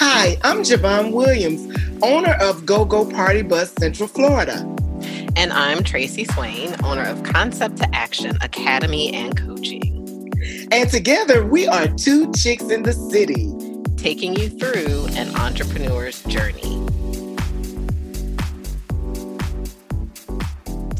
Hi, I'm Javon Williams, owner of Go Go Party Bus Central Florida. And I'm Tracy Swain, owner of Concept to Action Academy and Coaching. And together we are two chicks in the city, taking you through an entrepreneur's journey.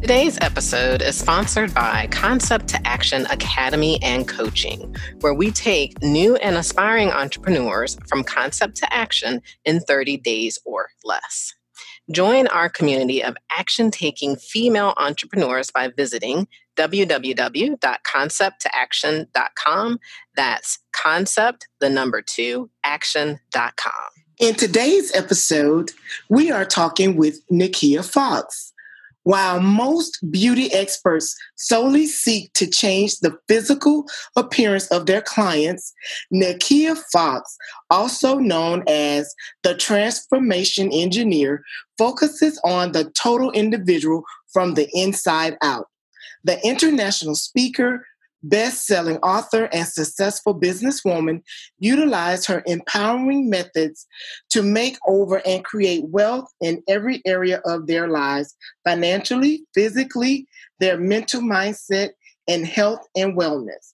Today's episode is sponsored by Concept to Action Academy and Coaching, where we take new and aspiring entrepreneurs from concept to action in 30 days or less. Join our community of action taking female entrepreneurs by visiting www.concept2action.com. That's concept, the number two, action.com. In today's episode, we are talking with Nikia Fox. While most beauty experts solely seek to change the physical appearance of their clients, Nikia Fox, also known as the transformation engineer, focuses on the total individual from the inside out. The international speaker, best selling author, and successful businesswoman utilized her empowering methods to make over and create wealth in every area of their lives financially, physically, their mental mindset, and health and wellness.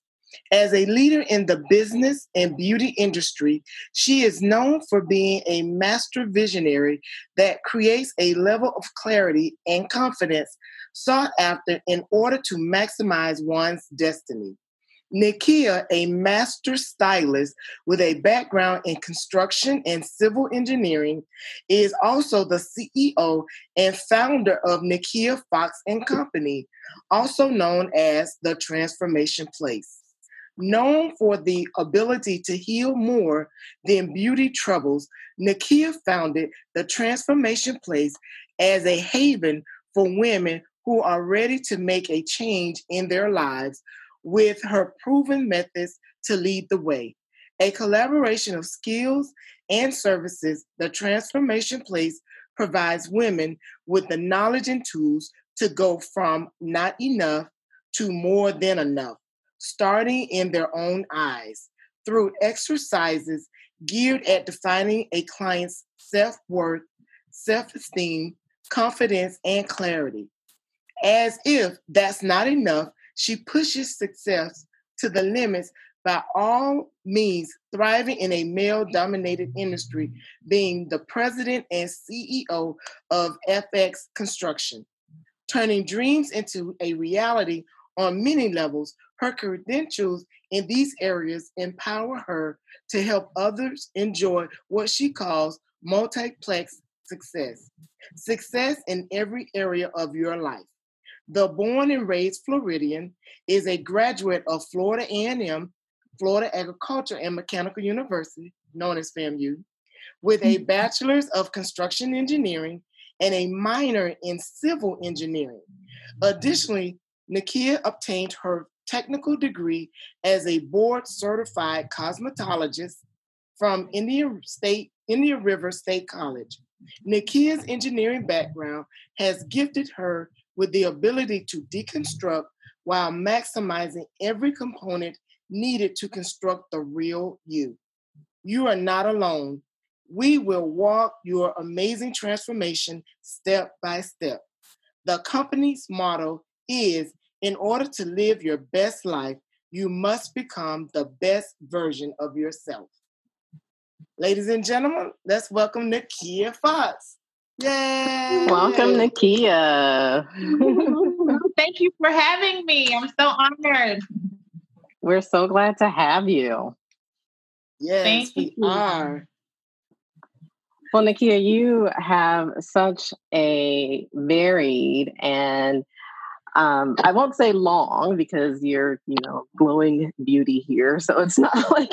As a leader in the business and beauty industry, she is known for being a master visionary that creates a level of clarity and confidence sought after in order to maximize one's destiny. Nikia, a master stylist with a background in construction and civil engineering, is also the CEO and founder of Nikia Fox and Company, also known as the Transformation Place. Known for the ability to heal more than beauty troubles, Nikia founded the Transformation Place as a haven for women who are ready to make a change in their lives with her proven methods to lead the way. A collaboration of skills and services, the Transformation Place provides women with the knowledge and tools to go from not enough to more than enough, starting in their own eyes through exercises geared at defining a client's self worth, self esteem, confidence, and clarity. As if that's not enough, she pushes success to the limits by all means, thriving in a male dominated industry, being the president and CEO of FX Construction. Turning dreams into a reality on many levels, her credentials in these areas empower her to help others enjoy what she calls multiplex success. Success in every area of your life. The born and raised Floridian is a graduate of Florida A&M, Florida Agriculture and Mechanical University, known as FAMU, with a mm-hmm. bachelor's of construction engineering and a minor in civil engineering. Additionally, Nikia obtained her technical degree as a board certified cosmetologist from Indian State Indian River State College. Nikia's engineering background has gifted her with the ability to deconstruct while maximizing every component needed to construct the real you. You are not alone. We will walk your amazing transformation step by step. The company's motto is in order to live your best life, you must become the best version of yourself. Ladies and gentlemen, let's welcome Nikia Fox. Yay! Welcome, Nikia. Thank you for having me. I'm so honored. We're so glad to have you. Yes, Thank we you. are. Well, Nikia, you have such a varied and um, I won't say long because you're, you know, glowing beauty here. So it's not like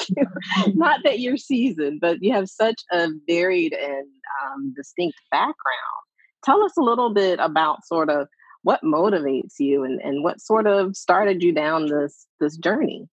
not that you're seasoned, but you have such a varied and um, distinct background. Tell us a little bit about sort of what motivates you and, and what sort of started you down this this journey.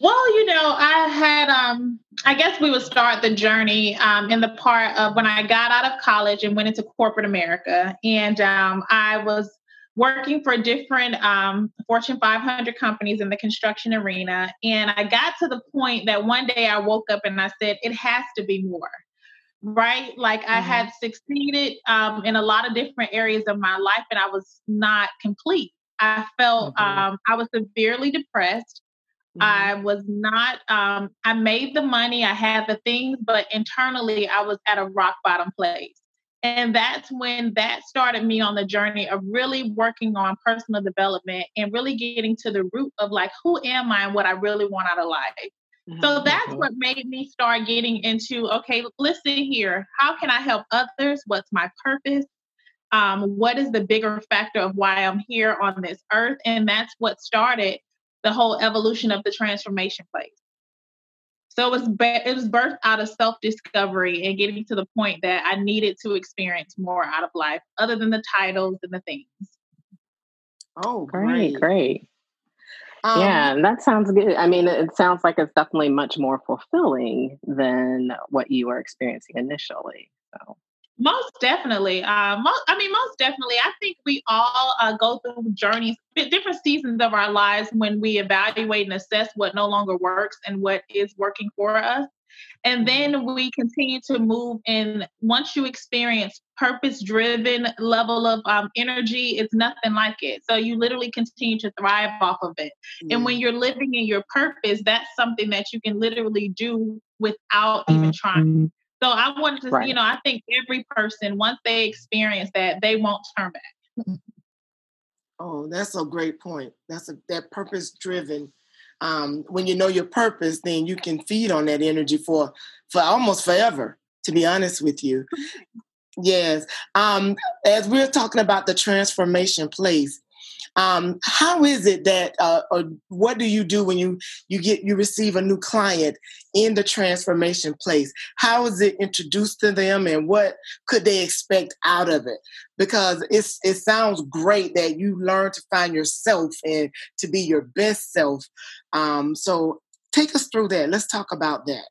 Well, you know, I had, um, I guess we would start the journey um, in the part of when I got out of college and went into corporate America. And um, I was working for different um, Fortune 500 companies in the construction arena. And I got to the point that one day I woke up and I said, it has to be more. Right? Like mm-hmm. I had succeeded um, in a lot of different areas of my life and I was not complete. I felt mm-hmm. um, I was severely depressed. Mm-hmm. I was not, um, I made the money, I had the things, but internally I was at a rock bottom place. And that's when that started me on the journey of really working on personal development and really getting to the root of like, who am I and what I really want out of life. Mm-hmm. So that's mm-hmm. what made me start getting into okay, listen here. How can I help others? What's my purpose? Um, what is the bigger factor of why I'm here on this earth? And that's what started the whole evolution of the transformation place. So it was be- it was birthed out of self discovery and getting to the point that I needed to experience more out of life, other than the titles and the things. Oh, great, great. great. Um, yeah, that sounds good. I mean, it sounds like it's definitely much more fulfilling than what you were experiencing initially. So most definitely. Uh, most, I mean, most definitely. I think we all uh, go through journeys, different seasons of our lives when we evaluate and assess what no longer works and what is working for us. And mm-hmm. then we continue to move. And once you experience purpose driven level of um, energy, it's nothing like it. So you literally continue to thrive off of it. And when you're living in your purpose, that's something that you can literally do without even trying. So I wanted to, right. you know, I think every person, once they experience that, they won't turn back. Oh, that's a great point. That's a that purpose driven. Um, when you know your purpose, then you can feed on that energy for for almost forever. To be honest with you, yes. Um, as we're talking about the transformation place, um, how is it that, uh, or what do you do when you you get you receive a new client in the transformation place? How is it introduced to them, and what could they expect out of it? Because it's it sounds great that you learn to find yourself and to be your best self. Um, so take us through that. Let's talk about that.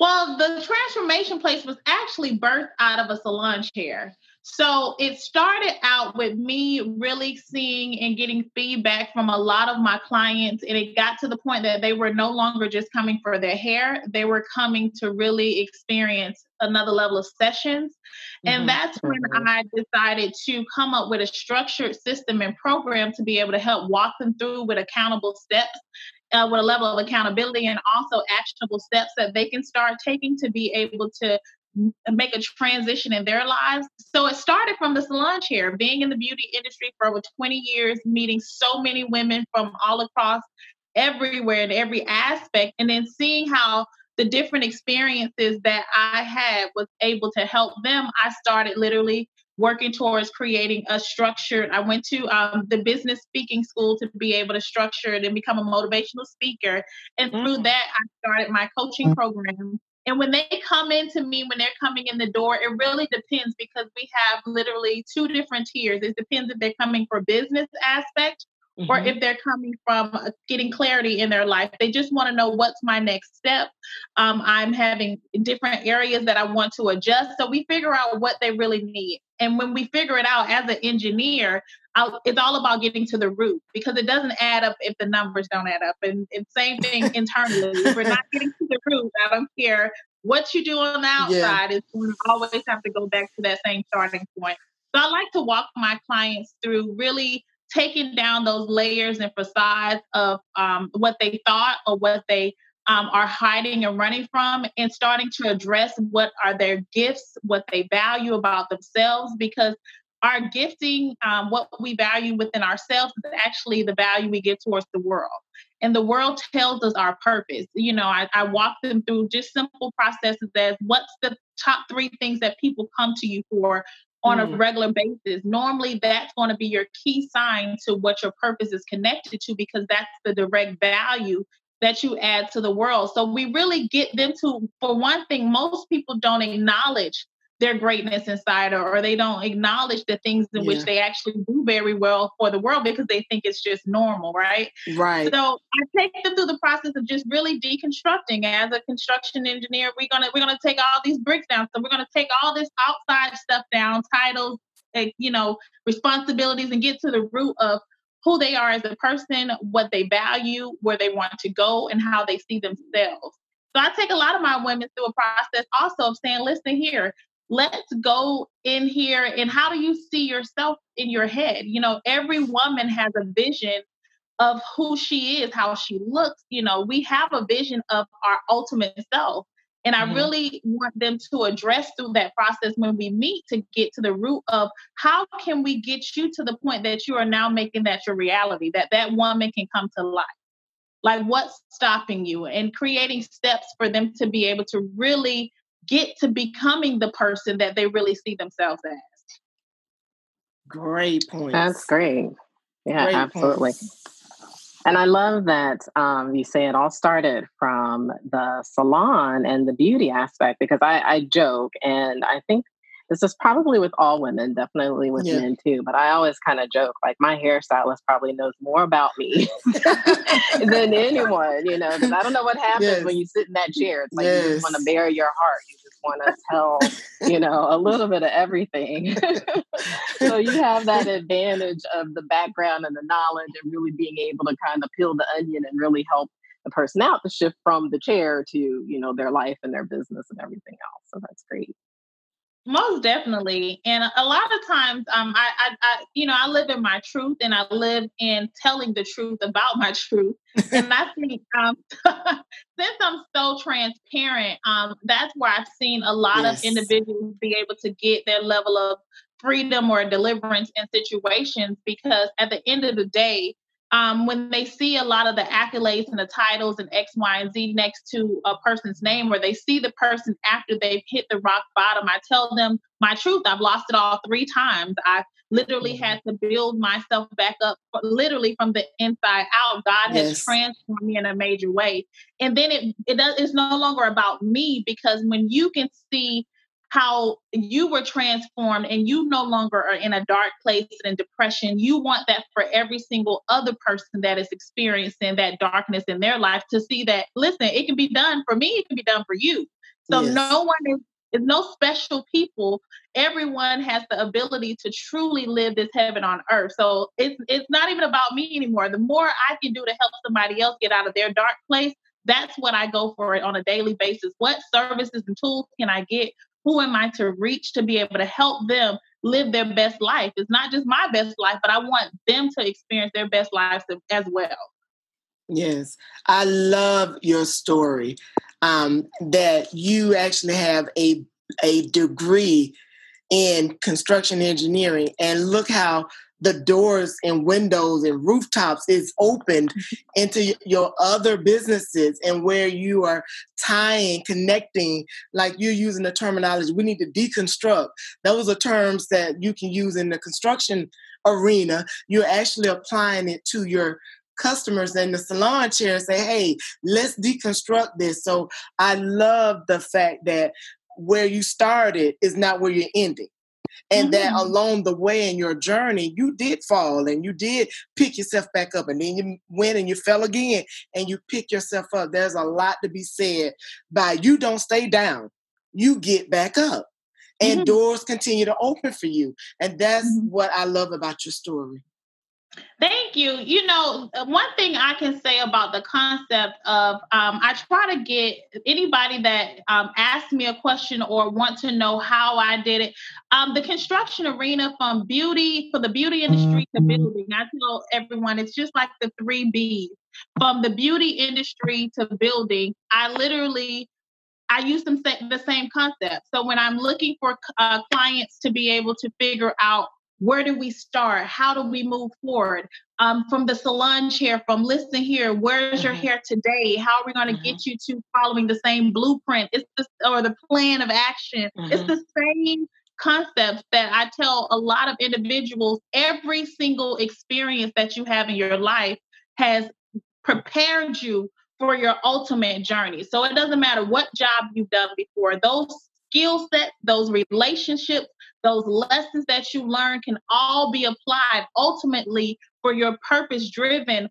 Well, the transformation place was actually birthed out of a salon chair. So it started out with me really seeing and getting feedback from a lot of my clients. And it got to the point that they were no longer just coming for their hair, they were coming to really experience another level of sessions. And mm-hmm. that's when. I decided to come up with a structured system and program to be able to help walk them through with accountable steps uh, with a level of accountability and also actionable steps that they can start taking to be able to make a transition in their lives. So it started from the salon chair, being in the beauty industry for over 20 years, meeting so many women from all across everywhere in every aspect, and then seeing how the different experiences that I had was able to help them. I started literally working towards creating a structured. I went to um, the business speaking school to be able to structure it and become a motivational speaker. And through mm. that, I started my coaching program and when they come into me, when they're coming in the door, it really depends because we have literally two different tiers. It depends if they're coming for business aspect mm-hmm. or if they're coming from uh, getting clarity in their life. They just want to know what's my next step. Um, I'm having different areas that I want to adjust. So we figure out what they really need. And when we figure it out as an engineer, I'll, it's all about getting to the root because it doesn't add up if the numbers don't add up. And, and same thing internally. if we're not getting to the root, I don't care what you do on the outside yeah. is to always have to go back to that same starting point. So I like to walk my clients through really taking down those layers and facades of um, what they thought or what they um, are hiding and running from and starting to address what are their gifts, what they value about themselves, because our gifting, um, what we value within ourselves, is actually the value we give towards the world. And the world tells us our purpose. You know, I, I walk them through just simple processes as what's the top three things that people come to you for on mm. a regular basis. Normally, that's going to be your key sign to what your purpose is connected to because that's the direct value that you add to the world. So we really get them to, for one thing, most people don't acknowledge their greatness inside or, or they don't acknowledge the things in yeah. which they actually do very well for the world because they think it's just normal, right? Right. So I take them through the process of just really deconstructing. As a construction engineer, we're gonna we're gonna take all these bricks down. So we're gonna take all this outside stuff down, titles, eh, you know, responsibilities and get to the root of who they are as a person, what they value, where they want to go, and how they see themselves. So I take a lot of my women through a process also of saying, listen here, let's go in here and how do you see yourself in your head? You know, every woman has a vision of who she is, how she looks. You know, we have a vision of our ultimate self. And I mm-hmm. really want them to address through that process when we meet to get to the root of how can we get you to the point that you are now making that your reality, that that woman can come to life. Like what's stopping you and creating steps for them to be able to really get to becoming the person that they really see themselves as. Great point. That's great. Yeah, great absolutely. Points. And I love that um, you say it all started from the salon and the beauty aspect because I, I joke, and I think this is probably with all women, definitely with yeah. men too. But I always kind of joke like my hairstylist probably knows more about me than anyone, you know, because I don't know what happens yes. when you sit in that chair. It's like yes. you just want to bare your heart. You just want to tell, you know, a little bit of everything. so you have that advantage of the background and the knowledge and really being able to kind of peel the onion and really help the person out to shift from the chair to, you know, their life and their business and everything else. So that's great. Most definitely, and a lot of times, um, I, I, I, you know, I live in my truth, and I live in telling the truth about my truth. and I think, um, since I'm so transparent, um, that's where I've seen a lot yes. of individuals be able to get their level of freedom or deliverance in situations. Because at the end of the day, um, when they see a lot of the accolades and the titles and X, Y, and Z next to a person's name, or they see the person after they've hit the rock bottom, I tell them my truth. I've lost it all three times. I literally mm-hmm. had to build myself back up, literally from the inside out. God yes. has transformed me in a major way, and then it it does. It's no longer about me because when you can see how you were transformed and you no longer are in a dark place and in depression. You want that for every single other person that is experiencing that darkness in their life to see that, listen, it can be done for me, it can be done for you. So yes. no one is is no special people. Everyone has the ability to truly live this heaven on earth. So it's it's not even about me anymore. The more I can do to help somebody else get out of their dark place, that's what I go for it on a daily basis. What services and tools can I get who am I to reach to be able to help them live their best life? It's not just my best life, but I want them to experience their best lives as well. Yes, I love your story um, that you actually have a a degree in construction engineering, and look how the doors and windows and rooftops is opened into your other businesses and where you are tying, connecting, like you're using the terminology, we need to deconstruct. Those are terms that you can use in the construction arena. You're actually applying it to your customers in the salon chair and say, hey, let's deconstruct this. So I love the fact that where you started is not where you're ending and mm-hmm. that along the way in your journey you did fall and you did pick yourself back up and then you went and you fell again and you pick yourself up there's a lot to be said by you don't stay down you get back up and mm-hmm. doors continue to open for you and that's mm-hmm. what i love about your story Thank you. You know, one thing I can say about the concept of um, I try to get anybody that um, asks me a question or want to know how I did it. Um, the construction arena from beauty for the beauty industry to mm-hmm. building. I tell everyone it's just like the three B's. From the beauty industry to building, I literally I use them the same concept. So when I'm looking for uh, clients to be able to figure out where do we start? How do we move forward? Um, from the salon chair, from listen here, where's your mm-hmm. hair today? How are we going to mm-hmm. get you to following the same blueprint? It's the or the plan of action. Mm-hmm. It's the same concepts that I tell a lot of individuals. Every single experience that you have in your life has prepared you for your ultimate journey. So it doesn't matter what job you've done before; those skill sets, those relationships, those lessons that you learn can all be applied ultimately for your purpose driven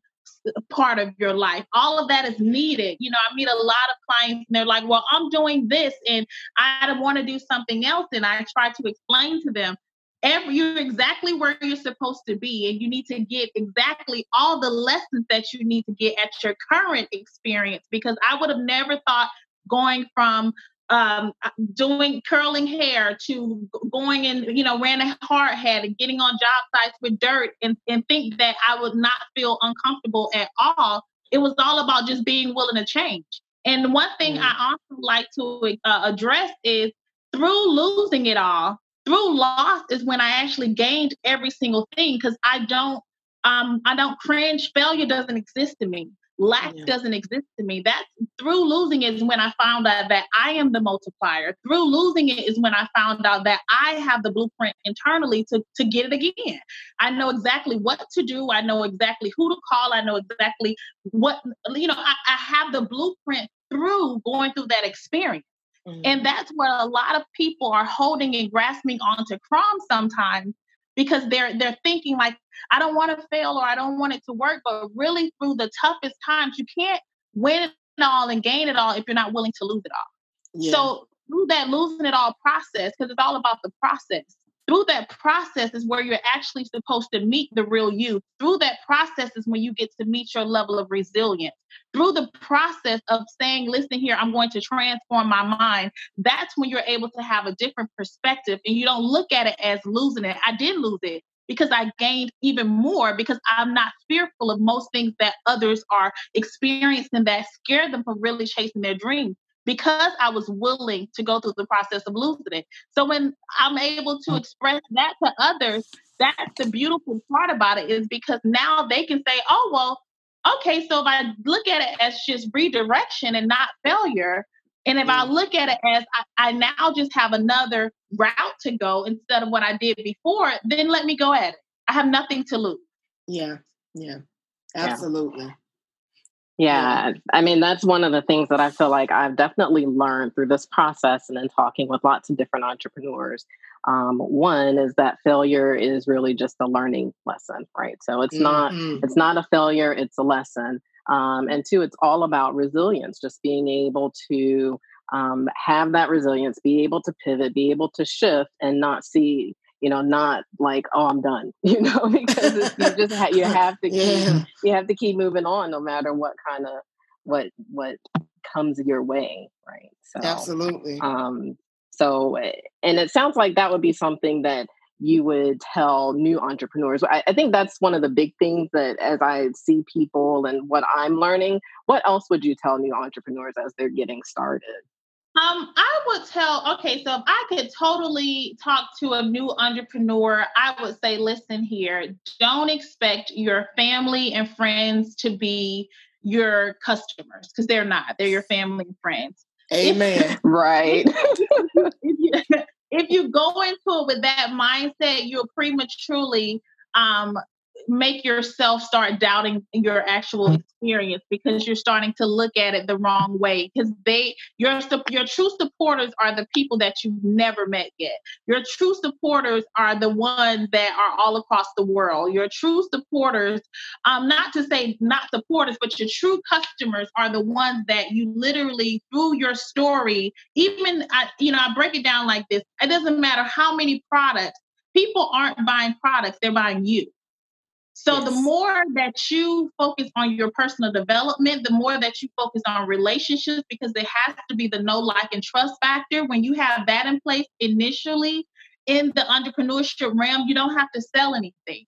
part of your life. All of that is needed. You know, I meet a lot of clients and they're like, well, I'm doing this and I want to do something else. And I try to explain to them every you're exactly where you're supposed to be and you need to get exactly all the lessons that you need to get at your current experience because i would have never thought going from um, doing curling hair to going and you know ran a hard hat and getting on job sites with dirt and, and think that i would not feel uncomfortable at all it was all about just being willing to change and one thing mm. i also like to uh, address is through losing it all through loss is when I actually gained every single thing because I don't um I don't cringe. Failure doesn't exist to me. Lack yeah. doesn't exist to me. That's through losing it is when I found out that I am the multiplier. Through losing it is when I found out that I have the blueprint internally to, to get it again. I know exactly what to do. I know exactly who to call. I know exactly what, you know, I, I have the blueprint through going through that experience. Mm-hmm. And that's what a lot of people are holding and grasping onto crumbs sometimes because they're they're thinking like I don't want to fail or I don't want it to work. But really through the toughest times, you can't win it all and gain it all if you're not willing to lose it all. Yeah. So through that losing it all process, because it's all about the process through that process is where you're actually supposed to meet the real you. Through that process is when you get to meet your level of resilience. Through the process of saying, listen here, I'm going to transform my mind, that's when you're able to have a different perspective and you don't look at it as losing it. I did lose it because I gained even more because I'm not fearful of most things that others are experiencing that scare them from really chasing their dreams because I was willing to go through the process of losing it. So when I'm able to mm. express that to others, that's the beautiful part about it is because now they can say, oh, well, okay, so if I look at it as just redirection and not failure, and if I look at it as I, I, now just have another route to go instead of what I did before, then let me go at it. I have nothing to lose. Yeah, yeah, absolutely. Yeah. Yeah, I mean, that's one of the things that I feel like I've definitely learned through this process and then talking with lots of different entrepreneurs. Um, one is that failure is really just a learning lesson, right? So it's not mm-hmm. it's not a failure; it's a lesson. Um, and two, it's all about resilience, just being able to um, have that resilience, be able to pivot, be able to shift, and not see you know, not like, oh, I'm done, you know, because you just ha- you have to keep yeah. you have to keep moving on no matter what kind of what what comes your way, right? So absolutely. Um, so, eh, and it sounds like that would be something that you would tell new entrepreneurs. I, I think that's one of the big things that as I see people and what I'm learning, what else would you tell new entrepreneurs as they're getting started? Um, I would tell, okay, so if I could totally talk to a new entrepreneur, I would say, listen here, don't expect your family and friends to be your customers because they're not. They're your family and friends. Amen. If, right. if, you, if you go into it with that mindset, you'll prematurely um, make yourself start doubting your actual mm. experience because you're starting to look at it the wrong way because they your your true supporters are the people that you've never met yet. Your true supporters are the ones that are all across the world. Your true supporters um not to say not supporters but your true customers are the ones that you literally through your story even I, you know i break it down like this. It doesn't matter how many products people aren't buying products they're buying you so yes. the more that you focus on your personal development, the more that you focus on relationships, because there has to be the no like, and trust factor. When you have that in place initially in the entrepreneurship realm, you don't have to sell anything.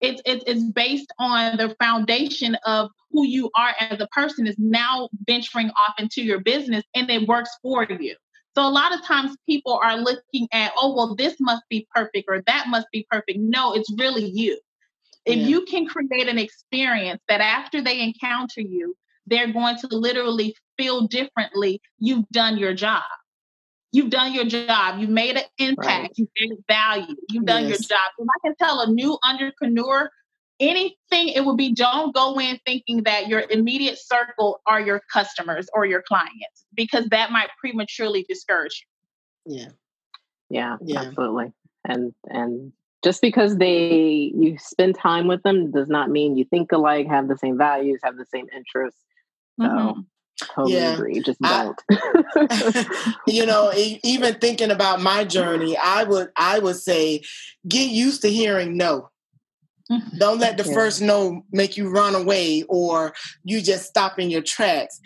It's, it's, it's based on the foundation of who you are as a person is now venturing off into your business and it works for you. So a lot of times people are looking at, oh, well, this must be perfect or that must be perfect. No, it's really you. If yeah. you can create an experience that after they encounter you, they're going to literally feel differently, you've done your job. You've done your job. You've made an impact. Right. You've made value. You've done yes. your job. If I can tell a new entrepreneur anything, it would be don't go in thinking that your immediate circle are your customers or your clients because that might prematurely discourage you. Yeah. Yeah, yeah. absolutely. And and just because they you spend time with them does not mean you think alike, have the same values, have the same interests. So, mm-hmm. Totally yeah. agree. Just don't. I, you know, even thinking about my journey, I would I would say get used to hearing no. Don't let the yeah. first no make you run away or you just stop in your tracks.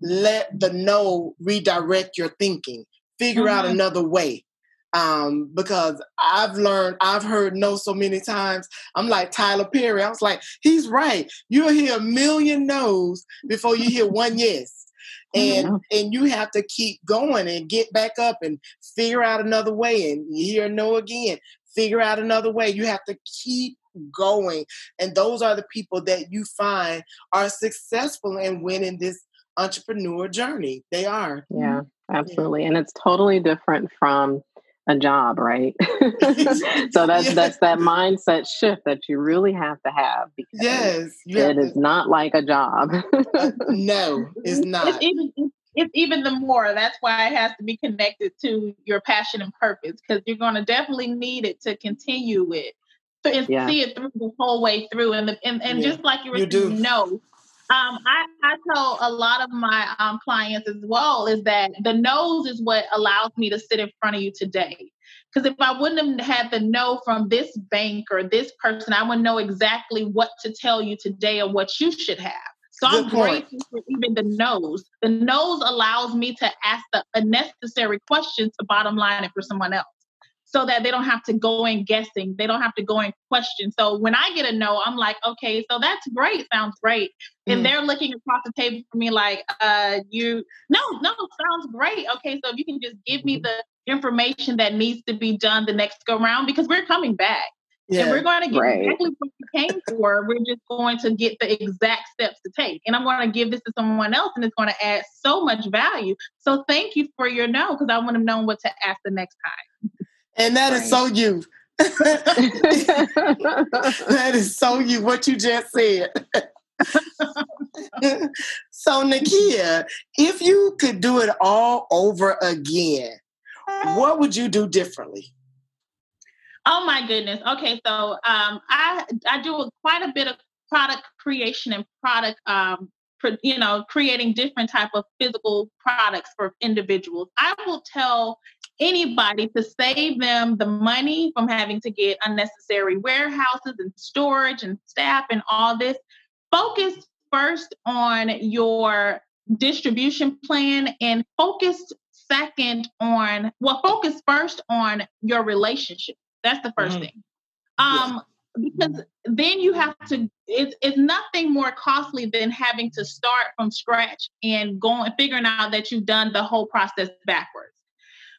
Let the no redirect your thinking. Figure mm-hmm. out another way. Um, because I've learned, I've heard no so many times. I'm like Tyler Perry. I was like, he's right. You'll hear a million no's before you hear one yes. And mm-hmm. and you have to keep going and get back up and figure out another way. And you hear no again. Figure out another way. You have to keep going. And those are the people that you find are successful in winning this entrepreneur journey. They are. Yeah, absolutely. Yeah. And it's totally different from a job, right? so that's yeah. that's that mindset shift that you really have to have because yes, it is not like a job. uh, no, it's not. It's even, it's even the more. That's why it has to be connected to your passion and purpose because you're going to definitely need it to continue with and yeah. see it through the whole way through. And the, and, and yeah. just like you were you saying, no. Um, I, I tell a lot of my um, clients as well is that the nose is what allows me to sit in front of you today. Because if I wouldn't have had the no from this bank or this person, I wouldn't know exactly what to tell you today or what you should have. So Good I'm point. grateful for even the nose. The nose allows me to ask the unnecessary questions to bottom line it for someone else so that they don't have to go in guessing. They don't have to go in question. So when I get a no, I'm like, okay, so that's great. Sounds great. Mm. And they're looking across the table for me like, uh, you, no, no, sounds great. Okay, so if you can just give me mm-hmm. the information that needs to be done the next go round because we're coming back. Yeah, and we're going to get right. exactly what you came for. We're just going to get the exact steps to take. And I'm going to give this to someone else and it's going to add so much value. So thank you for your no, because I want to know what to ask the next time. And that right. is so you. that is so you, what you just said. so, Nikia, if you could do it all over again, what would you do differently? Oh my goodness. Okay, so um, I I do quite a bit of product creation and product um, you know creating different type of physical products for individuals. I will tell anybody to save them the money from having to get unnecessary warehouses and storage and staff and all this. Focus first on your distribution plan and focus second on well focus first on your relationship that's the 1st mm-hmm. thing um yeah. because then you have to it's, it's nothing more costly than having to start from scratch and going figuring out that you've done the whole process backwards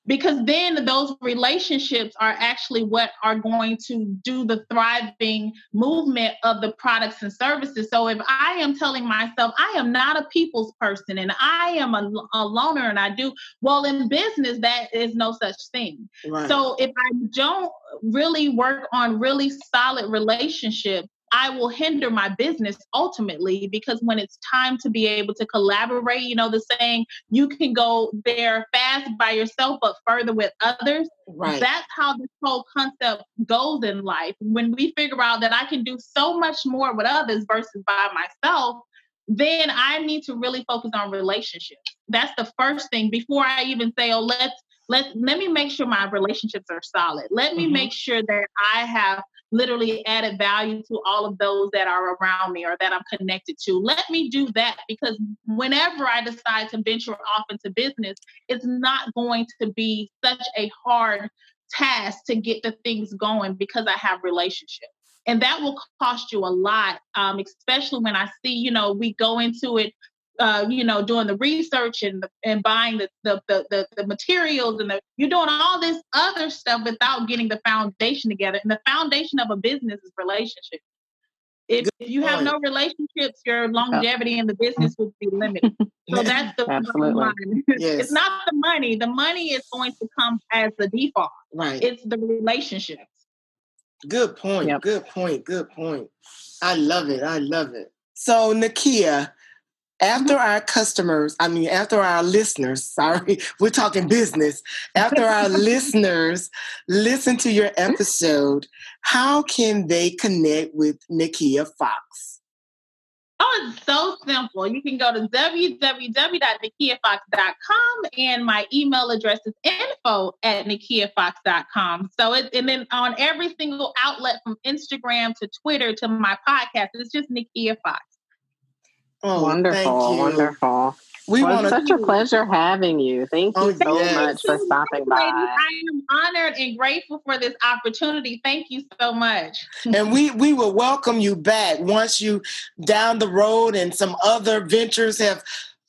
because then those relationships are actually what are going to do the thriving movement of the products and services. So if I am telling myself I am not a people's person and I am a, a loner and I do well in business, that is no such thing. Right. So if I don't really work on really solid relationships, I will hinder my business ultimately because when it's time to be able to collaborate, you know, the saying, you can go there fast by yourself, but further with others. Right. That's how this whole concept goes in life. When we figure out that I can do so much more with others versus by myself, then I need to really focus on relationships. That's the first thing before I even say, oh, let's let let me make sure my relationships are solid. Let me mm-hmm. make sure that I have literally added value to all of those that are around me or that I'm connected to. Let me do that because whenever I decide to venture off into business, it's not going to be such a hard task to get the things going because I have relationships. And that will cost you a lot, um, especially when I see, you know, we go into it uh, you know, doing the research and and buying the, the the, the the materials and the, you're doing all this other stuff without getting the foundation together. And the foundation of a business is relationships. If, if you have no relationships, your longevity in the business will be limited. So that's the Absolutely. Yes. It's not the money. The money is going to come as the default. Right. It's the relationships. Good point. Yep. Good point. Good point. I love it. I love it. So Nikia, after our customers, I mean, after our listeners, sorry, we're talking business, after our listeners listen to your episode, how can they connect with Nikia Fox? Oh, it's so simple. You can go to www.nikiafox.com and my email address is info at nikiafox.com. So it and then on every single outlet from Instagram to Twitter to my podcast, it's just Nikia Fox. Oh, wonderful, wonderful. We well, want such a pleasure having you. Thank you oh, so yes. much for stopping by. I am honored and grateful for this opportunity. Thank you so much. and we we will welcome you back once you down the road and some other ventures have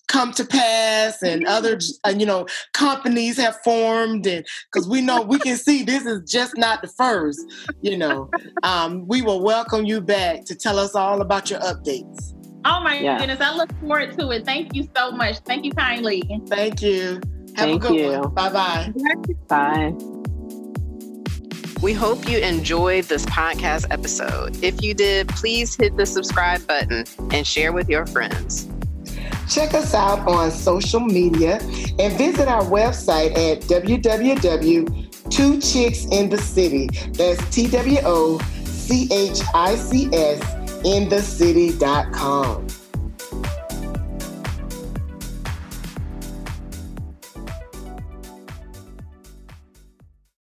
come to pass and other uh, you know companies have formed and because we know we can see this is just not the first you know um, we will welcome you back to tell us all about your updates Oh my yeah. goodness. I look forward to it. Thank you so much. Thank you kindly. Thank you. Have Thank a good you. one. Bye-bye. Bye. We hope you enjoyed this podcast episode. If you did, please hit the subscribe button and share with your friends. Check us out on social media and visit our website at www.twochicksinthecity. That's T W O C H I C S in the city.com.